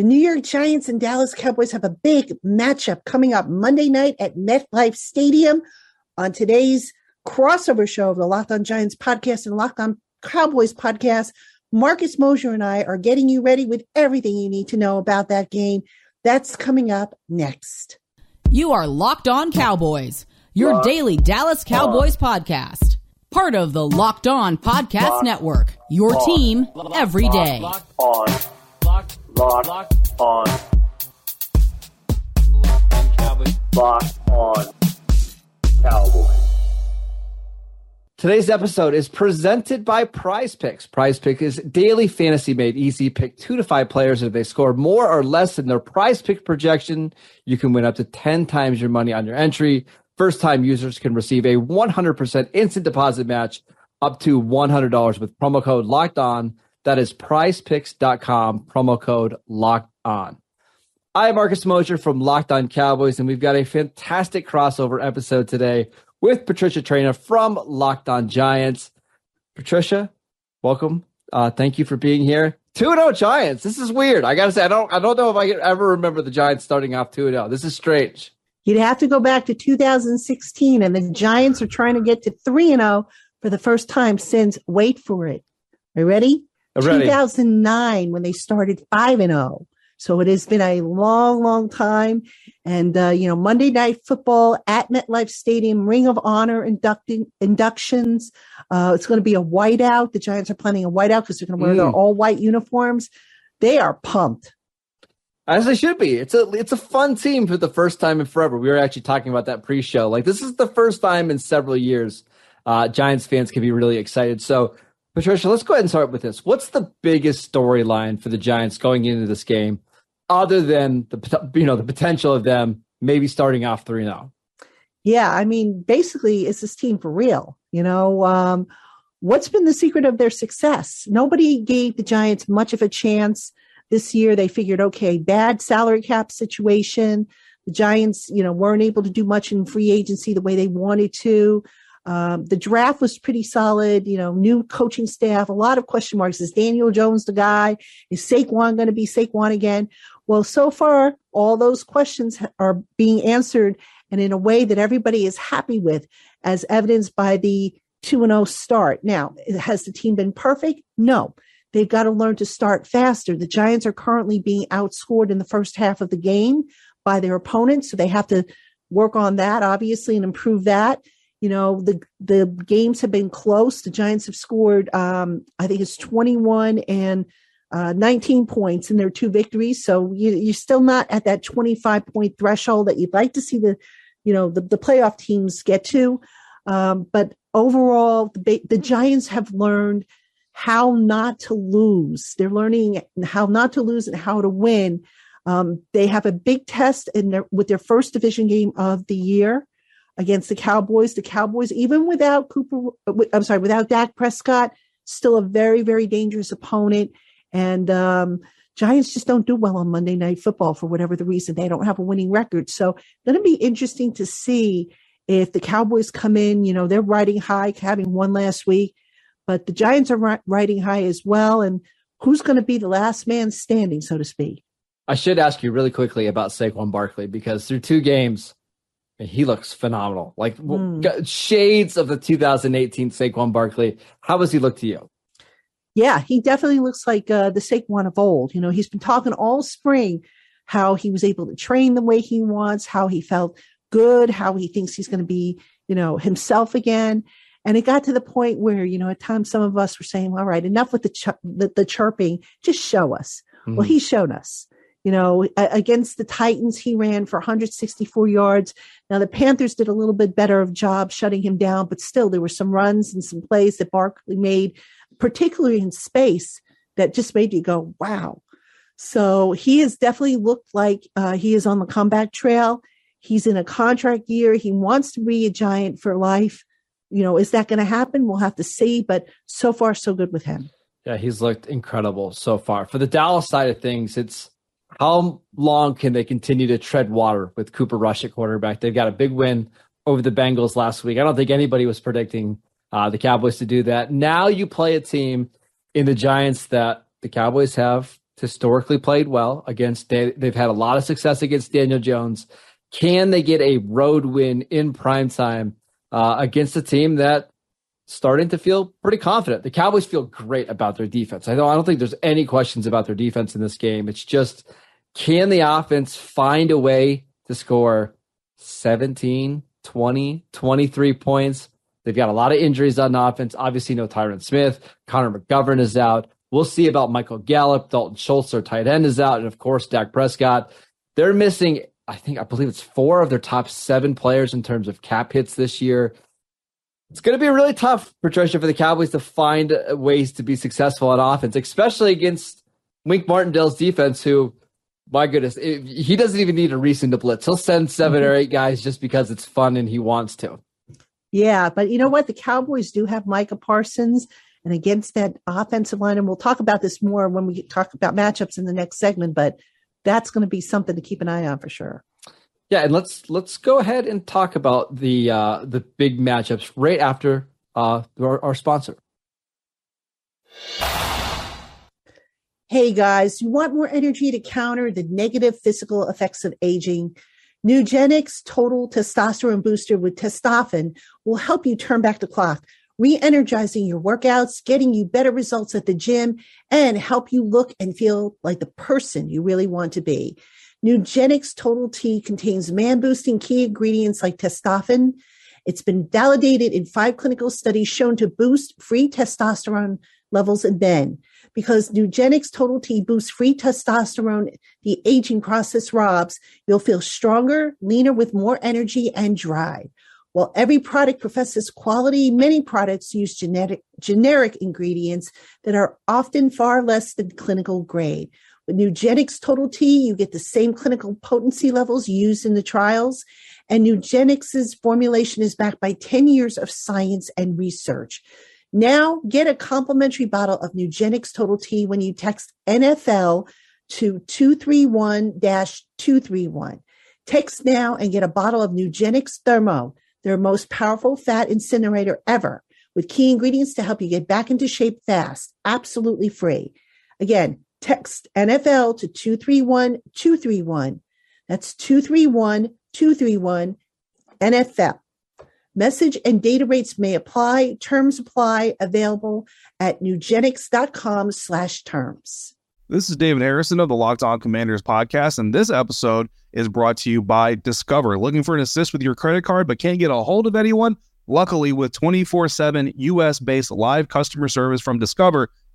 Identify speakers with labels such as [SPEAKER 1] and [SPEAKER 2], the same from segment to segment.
[SPEAKER 1] The New York Giants and Dallas Cowboys have a big matchup coming up Monday night at MetLife Stadium. On today's crossover show of the Locked On Giants podcast and Locked On Cowboys podcast, Marcus Mosher and I are getting you ready with everything you need to know about that game. That's coming up next.
[SPEAKER 2] You are Locked On Cowboys, your Locked daily Dallas Cowboys on. podcast. Part of the Locked On Podcast Locked Network, your on. team every day.
[SPEAKER 3] Locked on. Locked on. Locked on Cowboys. Locked on Cowboys.
[SPEAKER 4] Today's episode is presented by PrizePicks. Prize Pick is daily fantasy made easy. Pick two to five players. If they score more or less than their Prize Pick projection, you can win up to 10 times your money on your entry. First time users can receive a 100% instant deposit match up to $100 with promo code locked on. That is prizepicks.com, promo code locked on. I'm Marcus Mosher from Locked On Cowboys, and we've got a fantastic crossover episode today with Patricia Traina from Locked On Giants. Patricia, welcome. Uh, thank you for being here. 2 0 Giants. This is weird. I got to say, I don't, I don't know if I can ever remember the Giants starting off 2 0. This is strange.
[SPEAKER 1] You'd have to go back to 2016, and the Giants are trying to get to 3 0 for the first time since, wait for it. Are you ready? 2009 when they started 5 and 0. So it has been a long, long time. And, uh, you know, Monday Night Football at MetLife Stadium, Ring of Honor inducting, inductions. Uh, it's going to be a whiteout. The Giants are planning a whiteout because they're going to wear mm. their all white uniforms. They are pumped.
[SPEAKER 4] As they should be. It's a it's a fun team for the first time in forever. We were actually talking about that pre-show. Like this is the first time in several years uh, Giants fans can be really excited. So Patricia, let's go ahead and start with this. What's the biggest storyline for the Giants going into this game, other than the you know the potential of them maybe starting off three now?
[SPEAKER 1] Yeah, I mean, basically, is this team for real? You know, um, what's been the secret of their success? Nobody gave the Giants much of a chance this year. They figured, okay, bad salary cap situation. The Giants, you know, weren't able to do much in free agency the way they wanted to. Um, the draft was pretty solid, you know, new coaching staff, a lot of question marks. Is Daniel Jones the guy? Is Saquon going to be Saquon again? Well, so far, all those questions are being answered and in a way that everybody is happy with, as evidenced by the 2 0 start. Now, has the team been perfect? No. They've got to learn to start faster. The Giants are currently being outscored in the first half of the game by their opponents. So they have to work on that, obviously, and improve that. You know, the the games have been close. The Giants have scored, um, I think it's 21 and uh, 19 points in their two victories. So you, you're still not at that 25 point threshold that you'd like to see the, you know, the, the playoff teams get to. Um, but overall, the, the Giants have learned how not to lose. They're learning how not to lose and how to win. Um, they have a big test in their, with their first division game of the year against the Cowboys. The Cowboys, even without Cooper, I'm sorry, without Dak Prescott, still a very, very dangerous opponent. And um, Giants just don't do well on Monday Night Football for whatever the reason. They don't have a winning record. So going to be interesting to see if the Cowboys come in. You know, they're riding high, having won last week, but the Giants are riding high as well. And who's going to be the last man standing, so to speak?
[SPEAKER 4] I should ask you really quickly about Saquon Barkley because through two games, he looks phenomenal. Like mm. shades of the 2018 Saquon Barkley. How does he look to you?
[SPEAKER 1] Yeah, he definitely looks like uh, the Saquon of old. You know, he's been talking all spring how he was able to train the way he wants, how he felt good, how he thinks he's going to be, you know, himself again. And it got to the point where, you know, at times some of us were saying, all right, enough with the, ch- the, the, chirping, just show us. Mm-hmm. Well, he's shown us. You know, against the Titans, he ran for 164 yards. Now the Panthers did a little bit better of job shutting him down, but still there were some runs and some plays that Barkley made, particularly in space, that just made you go, wow. So he has definitely looked like uh, he is on the comeback trail. He's in a contract year. He wants to be a giant for life. You know, is that going to happen? We'll have to see. But so far, so good with him.
[SPEAKER 4] Yeah, he's looked incredible so far. For the Dallas side of things, it's how long can they continue to tread water with Cooper Rush at quarterback? They've got a big win over the Bengals last week. I don't think anybody was predicting uh, the Cowboys to do that. Now you play a team in the Giants that the Cowboys have historically played well against. They, they've had a lot of success against Daniel Jones. Can they get a road win in prime time uh, against a team that starting to feel pretty confident? The Cowboys feel great about their defense. I don't, think there's any questions about their defense in this game. It's just can the offense find a way to score 17, 20, 23 points? They've got a lot of injuries on offense. Obviously, no Tyron Smith. Connor McGovern is out. We'll see about Michael Gallup. Dalton Schultz, their tight end, is out. And of course, Dak Prescott. They're missing, I think, I believe it's four of their top seven players in terms of cap hits this year. It's going to be really tough, Patricia, for the Cowboys to find ways to be successful on offense, especially against Wink Martindale's defense, who, my goodness, he doesn't even need a reason to blitz. He'll send 7 or mm-hmm. eight guys just because it's fun and he wants to.
[SPEAKER 1] Yeah, but you know what? The Cowboys do have Micah Parsons and against that offensive line. And we'll talk about this more when we talk about matchups in the next segment, but that's going to be something to keep an eye on for sure.
[SPEAKER 4] Yeah, and let's let's go ahead and talk about the uh, the big matchups right after uh, our, our sponsor.
[SPEAKER 1] Hey guys, you want more energy to counter the negative physical effects of aging? Nugenix Total Testosterone Booster with Testofen will help you turn back the clock re-energizing your workouts, getting you better results at the gym, and help you look and feel like the person you really want to be. Nugenix Total T contains man boosting key ingredients like testofen. It's been validated in five clinical studies shown to boost free testosterone levels in men. Because Nugenix Total T boosts free testosterone, the aging process robs, you'll feel stronger, leaner with more energy and drive. While every product professes quality, many products use genetic, generic ingredients that are often far less than clinical grade. With Nugenix Total T, you get the same clinical potency levels used in the trials, and Nugenix's formulation is backed by 10 years of science and research. Now, get a complimentary bottle of Nugenix Total T when you text NFL to 231 231. Text now and get a bottle of Nugenix Thermo their most powerful fat incinerator ever with key ingredients to help you get back into shape fast, absolutely free. Again, text NFL to 231 231. That's 231 231 NFL. Message and data rates may apply. Terms apply. Available at nugenix.com slash terms.
[SPEAKER 5] This is David Harrison of the Locked On Commanders podcast, and this episode is brought to you by Discover. Looking for an assist with your credit card but can't get a hold of anyone? Luckily, with 24 7 US based live customer service from Discover,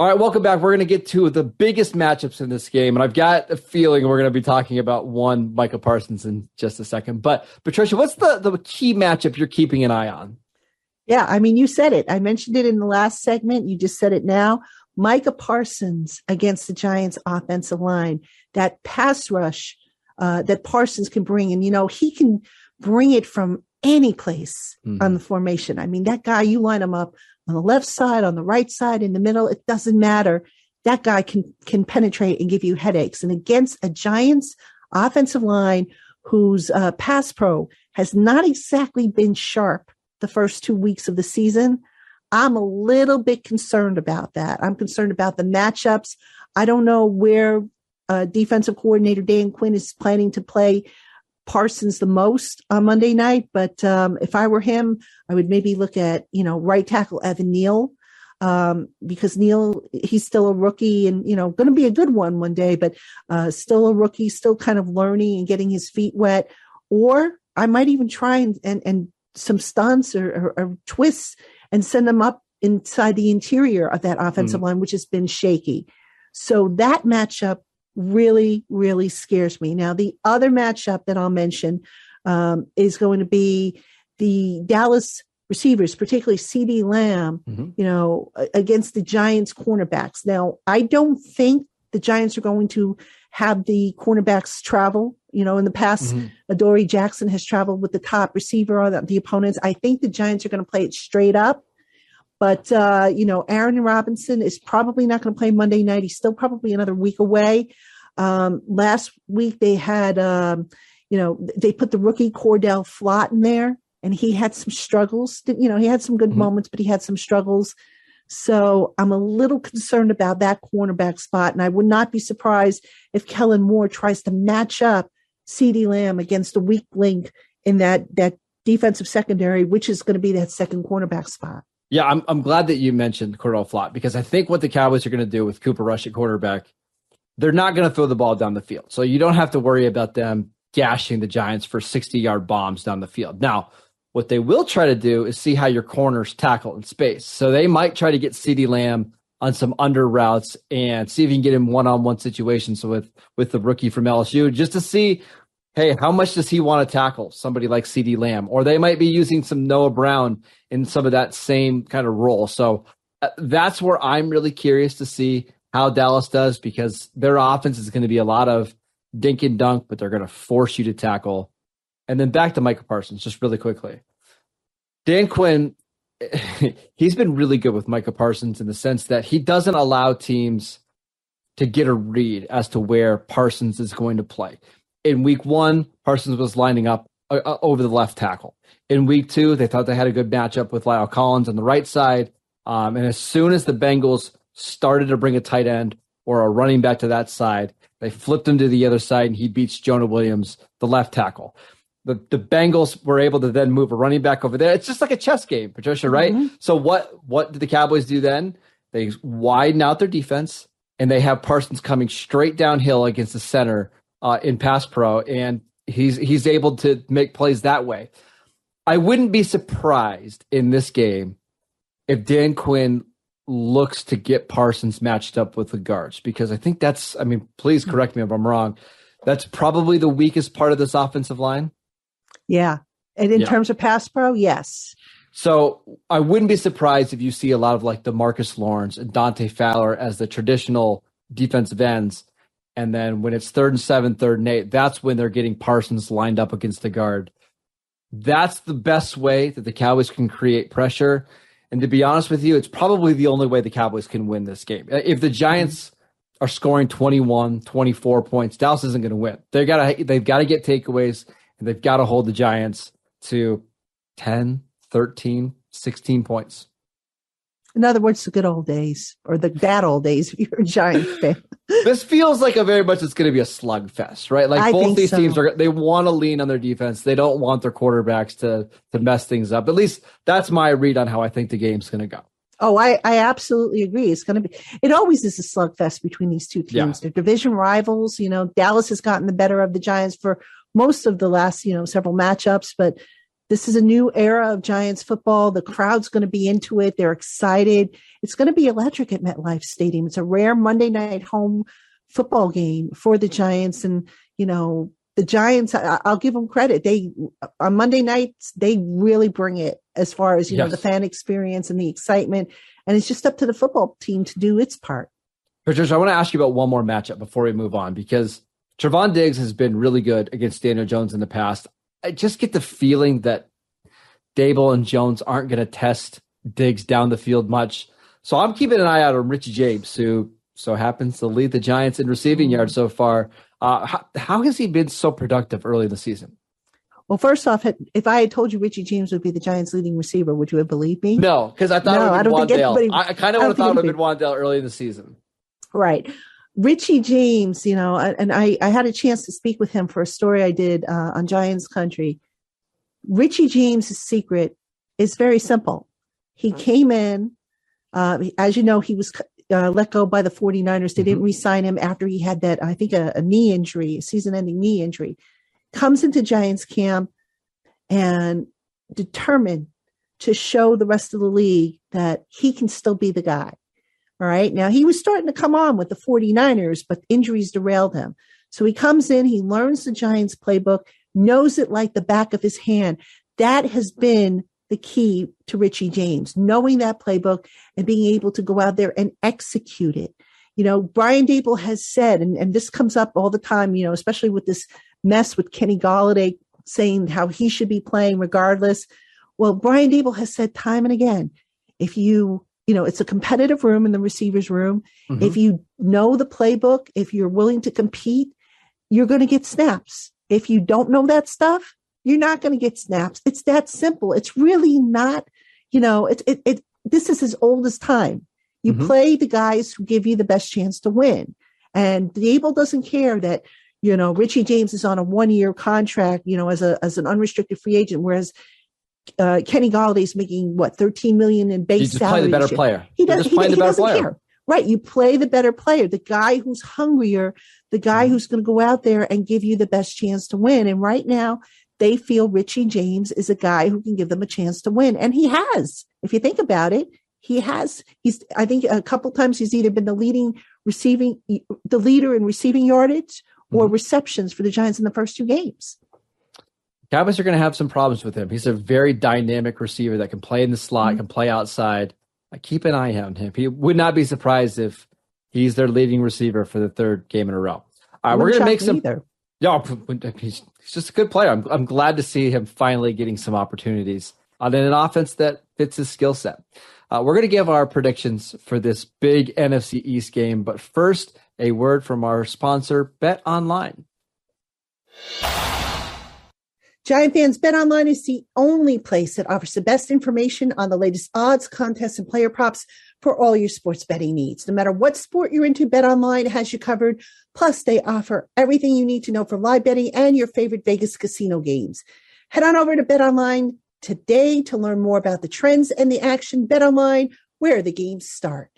[SPEAKER 4] All right, welcome back. We're going to get to the biggest matchups in this game, and I've got a feeling we're going to be talking about one Micah Parsons in just a second. But Patricia, what's the the key matchup you're keeping an eye on?
[SPEAKER 1] Yeah, I mean, you said it. I mentioned it in the last segment. You just said it now. Micah Parsons against the Giants' offensive line. That pass rush uh, that Parsons can bring, and you know he can bring it from any place mm-hmm. on the formation. I mean, that guy, you line him up on the left side, on the right side, in the middle, it doesn't matter. That guy can can penetrate and give you headaches. And against a Giants offensive line whose uh, pass pro has not exactly been sharp the first two weeks of the season, I'm a little bit concerned about that. I'm concerned about the matchups. I don't know where uh, defensive coordinator Dan Quinn is planning to play Parsons the most on Monday night, but um, if I were him, I would maybe look at you know right tackle Evan Neal um, because Neal he's still a rookie and you know going to be a good one one day, but uh, still a rookie, still kind of learning and getting his feet wet. Or I might even try and and, and some stunts or, or, or twists and send them up inside the interior of that offensive mm. line, which has been shaky. So that matchup really, really scares me. Now, the other matchup that I'll mention um, is going to be the Dallas receivers, particularly CeeDee Lamb, mm-hmm. you know, against the Giants cornerbacks. Now, I don't think the Giants are going to have the cornerbacks travel. You know, in the past, mm-hmm. Adoree Jackson has traveled with the top receiver on the, the opponents. I think the Giants are going to play it straight up. But, uh, you know, Aaron Robinson is probably not going to play Monday night. He's still probably another week away. Um, last week they had, um, you know, they put the rookie Cor'Dale Flott in there and he had some struggles. You know, he had some good mm-hmm. moments, but he had some struggles. So I'm a little concerned about that cornerback spot. And I would not be surprised if Kellen Moore tries to match up CeeDee Lamb against a weak link in that, that defensive secondary, which is going to be that second cornerback spot.
[SPEAKER 4] Yeah, I'm, I'm glad that you mentioned Cor'Dale Flott because I think what the Cowboys are going to do with Cooper Rush at quarterback, they're not going to throw the ball down the field. So you don't have to worry about them gashing the Giants for 60 yard bombs down the field. Now, what they will try to do is see how your corners tackle in space. So they might try to get CeeDee Lamb on some under routes and see if you can get him one on one situations with with the rookie from LSU just to see, hey, how much does he want to tackle somebody like CeeDee Lamb? Or they might be using some Noah Brown in some of that same kind of role. So uh, that's where I'm really curious to see how Dallas does because their offense is going to be a lot of dink and dunk, but they're going to force you to tackle and then back to Micah Parsons, just really quickly. Dan Quinn, he's been really good with Micah Parsons in the sense that he doesn't allow teams to get a read as to where Parsons is going to play. In week one, Parsons was lining up uh, uh over the left tackle. In week two, they thought they had a good matchup with La'el Collins on the right side. Um, and as soon as the Bengals started to bring a tight end or a running back to that side, they flipped him to the other side and he beats Jonah Williams, the left tackle the, the Bengals were able to then move a running back over there. It's just like a chess game, Patricia, right? Mm-hmm. So what what did the Cowboys do then? They widen out their defense and they have Parsons coming straight downhill against the center uh, in pass pro, and he's he's able to make plays that way. I wouldn't be surprised in this game if Dan Quinn looks to get Parsons matched up with the guards because I think that's I mean, please correct me if I'm wrong. That's probably the weakest part of this offensive line.
[SPEAKER 1] Yeah. And in yeah. terms of pass pro, yes.
[SPEAKER 4] So I wouldn't be surprised if you see a lot of like the Marcus Lawrence and Dante Fowler as the traditional defensive ends. And then when it's third and seven, third and eight, that's when they're getting Parsons lined up against the guard. That's the best way that the Cowboys can create pressure. And to be honest with you, it's probably the only way the Cowboys can win this game. Uh, if the Giants are scoring 21, 24 points, Dallas isn't going to win. They got to they've got to get takeaways and they've got to hold the Giants to 10, 13, 16 points.
[SPEAKER 1] In other words, the good old days or the bad old days if you're a Giants fan.
[SPEAKER 4] this feels like a very much it's going to be a slugfest, right? Like I both these so. teams are they want to lean on their defense. They don't want their quarterbacks to to mess things up. At least that's my read on how I think the game's going to go.
[SPEAKER 1] Oh, I, I absolutely agree. It's going to be, it always is a slugfest between these two teams. Yeah. They're division rivals. You know, Dallas has gotten the better of the Giants for most of the last, you know, several matchups, but this is a new era of Giants football. The crowd's going to be into it. They're excited. It's going to be electric at MetLife Stadium. It's a rare Monday night home football game for the Giants. And, you know, the Giants, I, will give them credit. They, on Monday nights, they really bring it as far as, you yes. know, the fan experience and the excitement. And it's just up to the football team to do its part.
[SPEAKER 4] Patricia, I want to ask you about one more matchup before we move on because Trevon Diggs has been really good against Daniel Jones in the past. I just get the feeling that Daboll and Jones aren't going to test Diggs down the field much. So I'm keeping an eye out on Richie James, who so happens to lead the Giants in receiving yards so far. Uh, how, how has he been so productive early in the season?
[SPEAKER 1] Well, first off, if I had told you Richie James would be the Giants' leading receiver, would you have believed me?
[SPEAKER 4] No, because I thought no, it would have been Wan'Dale. I, I kind of would have thought it would have been Wan'Dale early in the season.
[SPEAKER 1] Right. Richie James, you know, and I, I had a chance to speak with him for a story I did uh, on Giants Country. Richie James' secret is very simple. He came in, uh, as you know, he was uh, let go by the 49ers. They mm-hmm. didn't re-sign him after he had that, I think, a, a knee injury, a season-ending knee injury. Comes into Giants camp and determined to show the rest of the league that he can still be the guy All right. Now he was starting to come on with the 49ers, but injuries derailed him. So he comes in, he learns the Giants playbook, knows it like the back of his hand. That has been the key to Richie James, knowing that playbook and being able to go out there and execute it. You know, Brian Daboll has said, and, and this comes up all the time, you know, especially with this mess with Kenny Golladay saying how he should be playing regardless. Well, Brian Daboll has said time and again, if you, you know, it's a competitive room in the receivers room. Mm-hmm. If you know the playbook, if you're willing to compete, you're going to get snaps. If you don't know that stuff, you're not going to get snaps. It's that simple. It's really not, you know, it, it, it this is as old as time. You mm-hmm. play the guys who give you the best chance to win. And Daboll doesn't care that, you know, Richie James is on a one year contract, you know, as a, as an unrestricted free agent, whereas uh, Kenny Golladay is making what 13 million in base
[SPEAKER 4] you
[SPEAKER 1] salary.
[SPEAKER 4] Play the better player.
[SPEAKER 1] He, does, he, he doesn't player. care. Right. You play the better player, the guy who's hungrier, the guy mm-hmm. who's going to go out there and give you the best chance to win. And right now, they feel Richie James is a guy who can give them a chance to win. And he has. If you think about it, he has. He's, I think a couple times he's either been the leading receiving, the leader in receiving yardage or mm-hmm. receptions for the Giants in the first two games.
[SPEAKER 4] Cowboys are going to have some problems with him. He's a very dynamic receiver that can play in the slot, mm-hmm. can play outside. I keep an eye on him. He would not be surprised if he's their leading receiver for the third game in a row. All right, we're going to make some. Either. Yeah, he's, he's just a good player. I'm, I'm glad to see him finally getting some opportunities on an offense that fits his skill set. Uh, we're going to give our predictions for this big NFC East game, but first, a word from our sponsor, BetOnline.
[SPEAKER 1] Giant fans, BetOnline is the only place that offers the best information on the latest odds, contests, and player props for all your sports betting needs. No matter what sport you're into, BetOnline has you covered. Plus, they offer everything you need to know for live betting and your favorite Vegas casino games. Head on over to BetOnline today to learn more about the trends and the action. BetOnline, where the games start.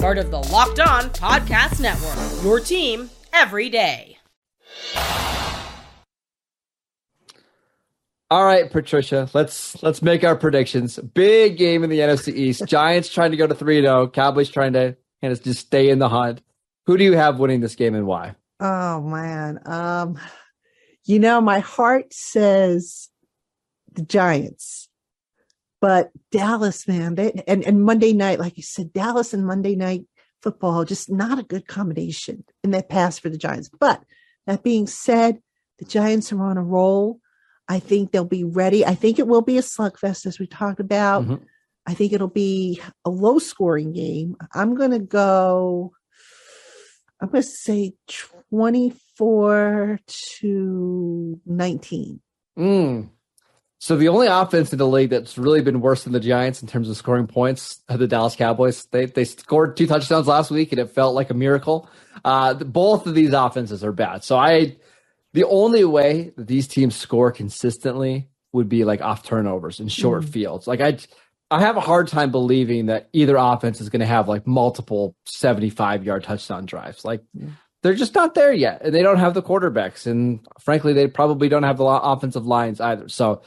[SPEAKER 6] part of the Locked On Podcast Network. Your team every day.
[SPEAKER 4] All right, Patricia, let's let's make our predictions. Big game in the NFC East. Giants trying to go to 3-0, Cowboys trying to kind of just stay in the hunt. Who do you have winning this game and why?
[SPEAKER 1] Oh man. Um you know, my heart says the Giants. But Dallas, man, they, and, and Monday night, like you said, Dallas and Monday night football, just not a good combination in that pass for the Giants. But that being said, the Giants are on a roll. I think they'll be ready. I think it will be a slugfest, as we talked about. Mm-hmm. I think it'll be a low scoring game. I'm going to go, I'm going to say 24 to 19.
[SPEAKER 4] Mm. So the only offense in the league that's really been worse than the Giants in terms of scoring points are the Dallas Cowboys. They they scored two touchdowns last week and it felt like a miracle. Uh, both of these offenses are bad. So I, the only way that these teams score consistently would be like off turnovers and short mm. fields. Like I, I have a hard time believing that either offense is going to have like multiple seventy-five yard touchdown drives. Like. Mm they're just not there yet, and they don't have the quarterbacks, and frankly, they probably don't have the offensive lines either. So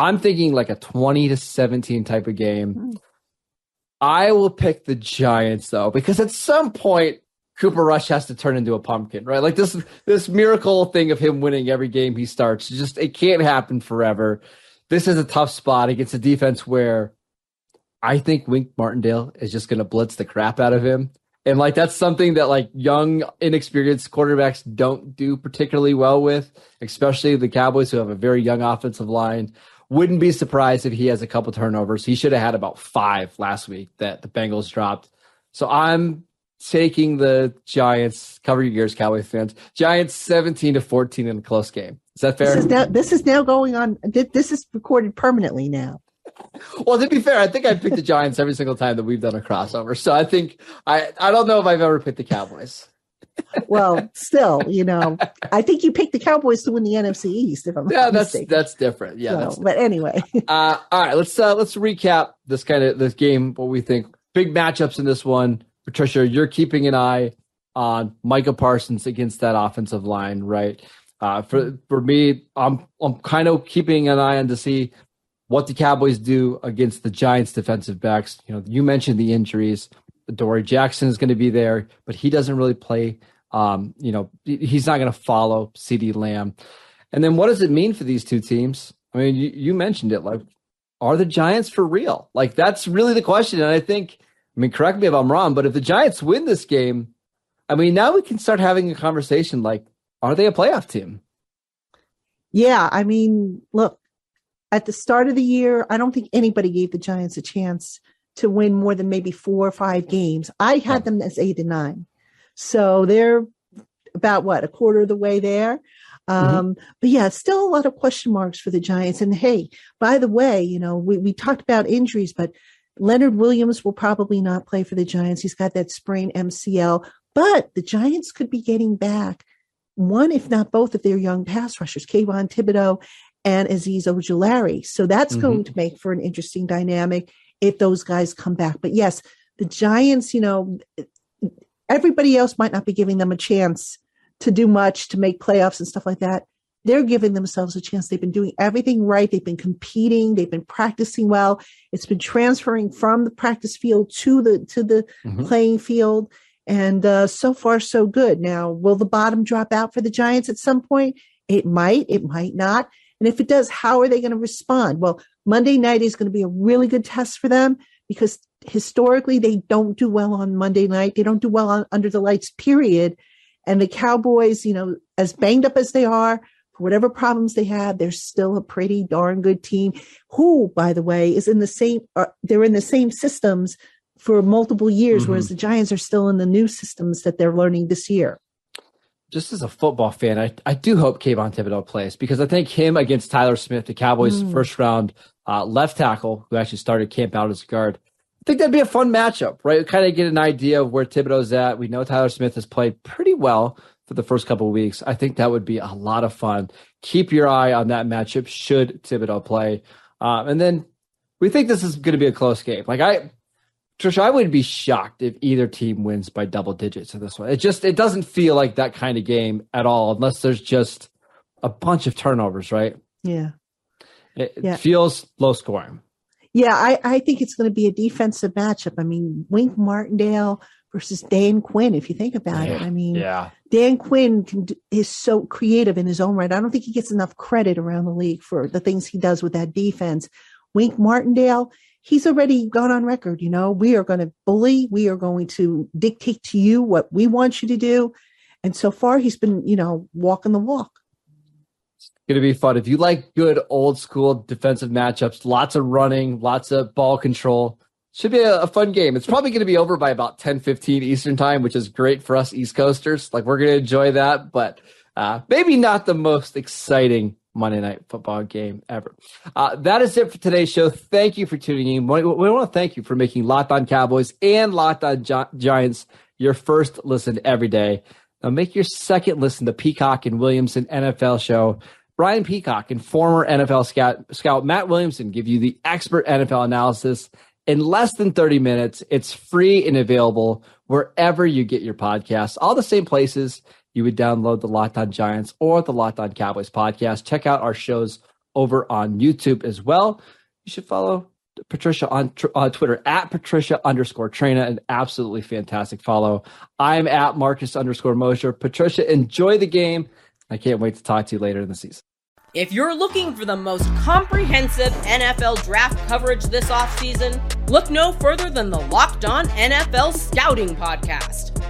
[SPEAKER 4] I'm thinking like a 20 to 17 type of game. I will pick the Giants though, because at some point Cooper Rush has to turn into a pumpkin, right? Like this this miracle thing of him winning every game he starts, just it can't happen forever. This is a tough spot against a defense where I think Wink Martindale is just going to blitz the crap out of him. And like that's something that like young, inexperienced quarterbacks don't do particularly well with, especially the Cowboys who have a very young offensive line. Wouldn't be surprised if he has a couple turnovers. He should have had about five last week that the Bengals dropped. So I'm taking the Giants. Cover your ears, Cowboy fans. Giants 17 to 14 in a close game. Is that fair?
[SPEAKER 1] This is now, this is now going on. This is recorded permanently now.
[SPEAKER 4] well, to be fair, I think I picked the Giants every single time that we've done a crossover. So I think I I don't know if I've ever picked the Cowboys.
[SPEAKER 1] Well, still, you know, I think you picked the Cowboys to win the NFC East. If I'm
[SPEAKER 4] yeah, that's
[SPEAKER 1] mistaken.
[SPEAKER 4] that's different. Yeah,
[SPEAKER 1] So,
[SPEAKER 4] that's
[SPEAKER 1] but anyway,
[SPEAKER 4] uh, all right. Let's uh, let's recap this kind of this game. What we think big matchups in this one. Patricia, you're keeping an eye on Micah Parsons against that offensive line, right? Uh, for for me, I'm I'm kind of keeping an eye on to see what the Cowboys do against the Giants defensive backs. You know, you mentioned the injuries. Dory Jackson is going to be there, but he doesn't really play. Um, you know, he's not going to follow CeeDee Lamb. And then what does it mean for these two teams? I mean, you, you mentioned it. Like, are the Giants for real? Like, that's really the question. And I think, I mean, correct me if I'm wrong, but if the Giants win this game, I mean, now we can start having a conversation like, are they a playoff team?
[SPEAKER 1] yeah, I mean, look, at the start of the year, I don't think anybody gave the Giants a chance to win more than maybe four or five games. I had them as eight and nine. So they're about what, a quarter of the way there. Um, But yeah, still a lot of question marks for the Giants. And hey, by the way, you know, we, we talked about injuries, but Leonard Williams will probably not play for the Giants. He's got that sprained MCL, but the Giants could be getting back one, if not both, of their young pass rushers, Kayvon Thibodeaux and Azeez Ojulari. So that's
[SPEAKER 4] Mhm.
[SPEAKER 1] going to make for an interesting dynamic if those guys come back. But yes, the Giants, you know, everybody else might not be giving them a chance to do much to make playoffs and stuff like that. They're giving themselves a chance. They've been doing everything right. They've been competing. They've been practicing well. It's been transferring from the practice field to the to the
[SPEAKER 4] Mhm.
[SPEAKER 1] playing field. And uh, so far, so good. Now, will the bottom drop out for the Giants at some point? It might, it might not. And if it does, how are they going to respond? Well, Monday night is going to be a really good test for them because historically they don't do well on Monday night. They don't do well on under the lights, period. And the Cowboys, you know, as banged up as they are, for whatever problems they have, they're still a pretty darn good team. Who, by the way, is in the same, uh, they're in the same systems for multiple years,
[SPEAKER 4] Mhm.
[SPEAKER 1] whereas the Giants are still in the new systems that they're learning this year.
[SPEAKER 4] Just as a football fan, I, I do hope Kayvon Thibodeaux plays because I think him against Tyler Smith, the Cowboys'
[SPEAKER 1] Mm.
[SPEAKER 4] first round uh, left tackle, who actually started camp out as a guard, I think that'd be a fun matchup, right? Kind of get an idea of where Thibodeaux's at. We know Tyler Smith has played pretty well for the first couple of weeks. I think that would be a lot of fun. Keep your eye on that matchup should Thibodeaux play. Um, and then we think this is going to be a close game. Like I, Trisha, I would be shocked if either team wins by double digits in this one. It just it doesn't feel like that kind of game at all, unless there's just a bunch of turnovers, right?
[SPEAKER 1] Yeah.
[SPEAKER 4] It,
[SPEAKER 1] Yeah.
[SPEAKER 4] feels low scoring.
[SPEAKER 1] Yeah, I, I think it's going to be a defensive matchup. I mean, Wink Martindale versus Dan Quinn, if you think about it. I mean,
[SPEAKER 4] Yeah.
[SPEAKER 1] Dan Quinn do- is so creative in his own right. I don't think he gets enough credit around the league for the things he does with that defense. Wink Martindale, he's already gone on record. You know, we are going to bully. We are going to dictate to you what we want you to do. And so far, he's been, you know, walking the walk.
[SPEAKER 4] It's going to be fun. If you like good old school defensive matchups, lots of running, lots of ball control, should be a, a fun game. It's probably going to be over by about 10 15 Eastern time, which is great for us East Coasters. Like, we're going to enjoy that, but uh, maybe not the most exciting Monday night football game ever. Uh, that is it for today's show. Thank you for tuning in. We, want to thank you for making Locked On Cowboys and Locked On Gi- Giants your first listen every day. Now make your second listen to Peacock and Williamson NFL show. Brian Peacock and former NFL scout, scout Matt Williamson give you the expert NFL analysis in less than 30 minutes. It's free and available wherever you get your podcasts, all the same places you would download the Locked On Giants or the Locked On Cowboys podcast. Check out our shows over on YouTube as well. You should follow Patricia on tr- uh, Twitter at Patricia underscore Traina, an absolutely fantastic follow. I'm at Marcus underscore Mosher. Patricia, enjoy the game. I can't wait to talk to you later in the season.
[SPEAKER 6] If you're looking for the most comprehensive NFL draft coverage this offseason, look no further than the Locked On NFL Scouting Podcast.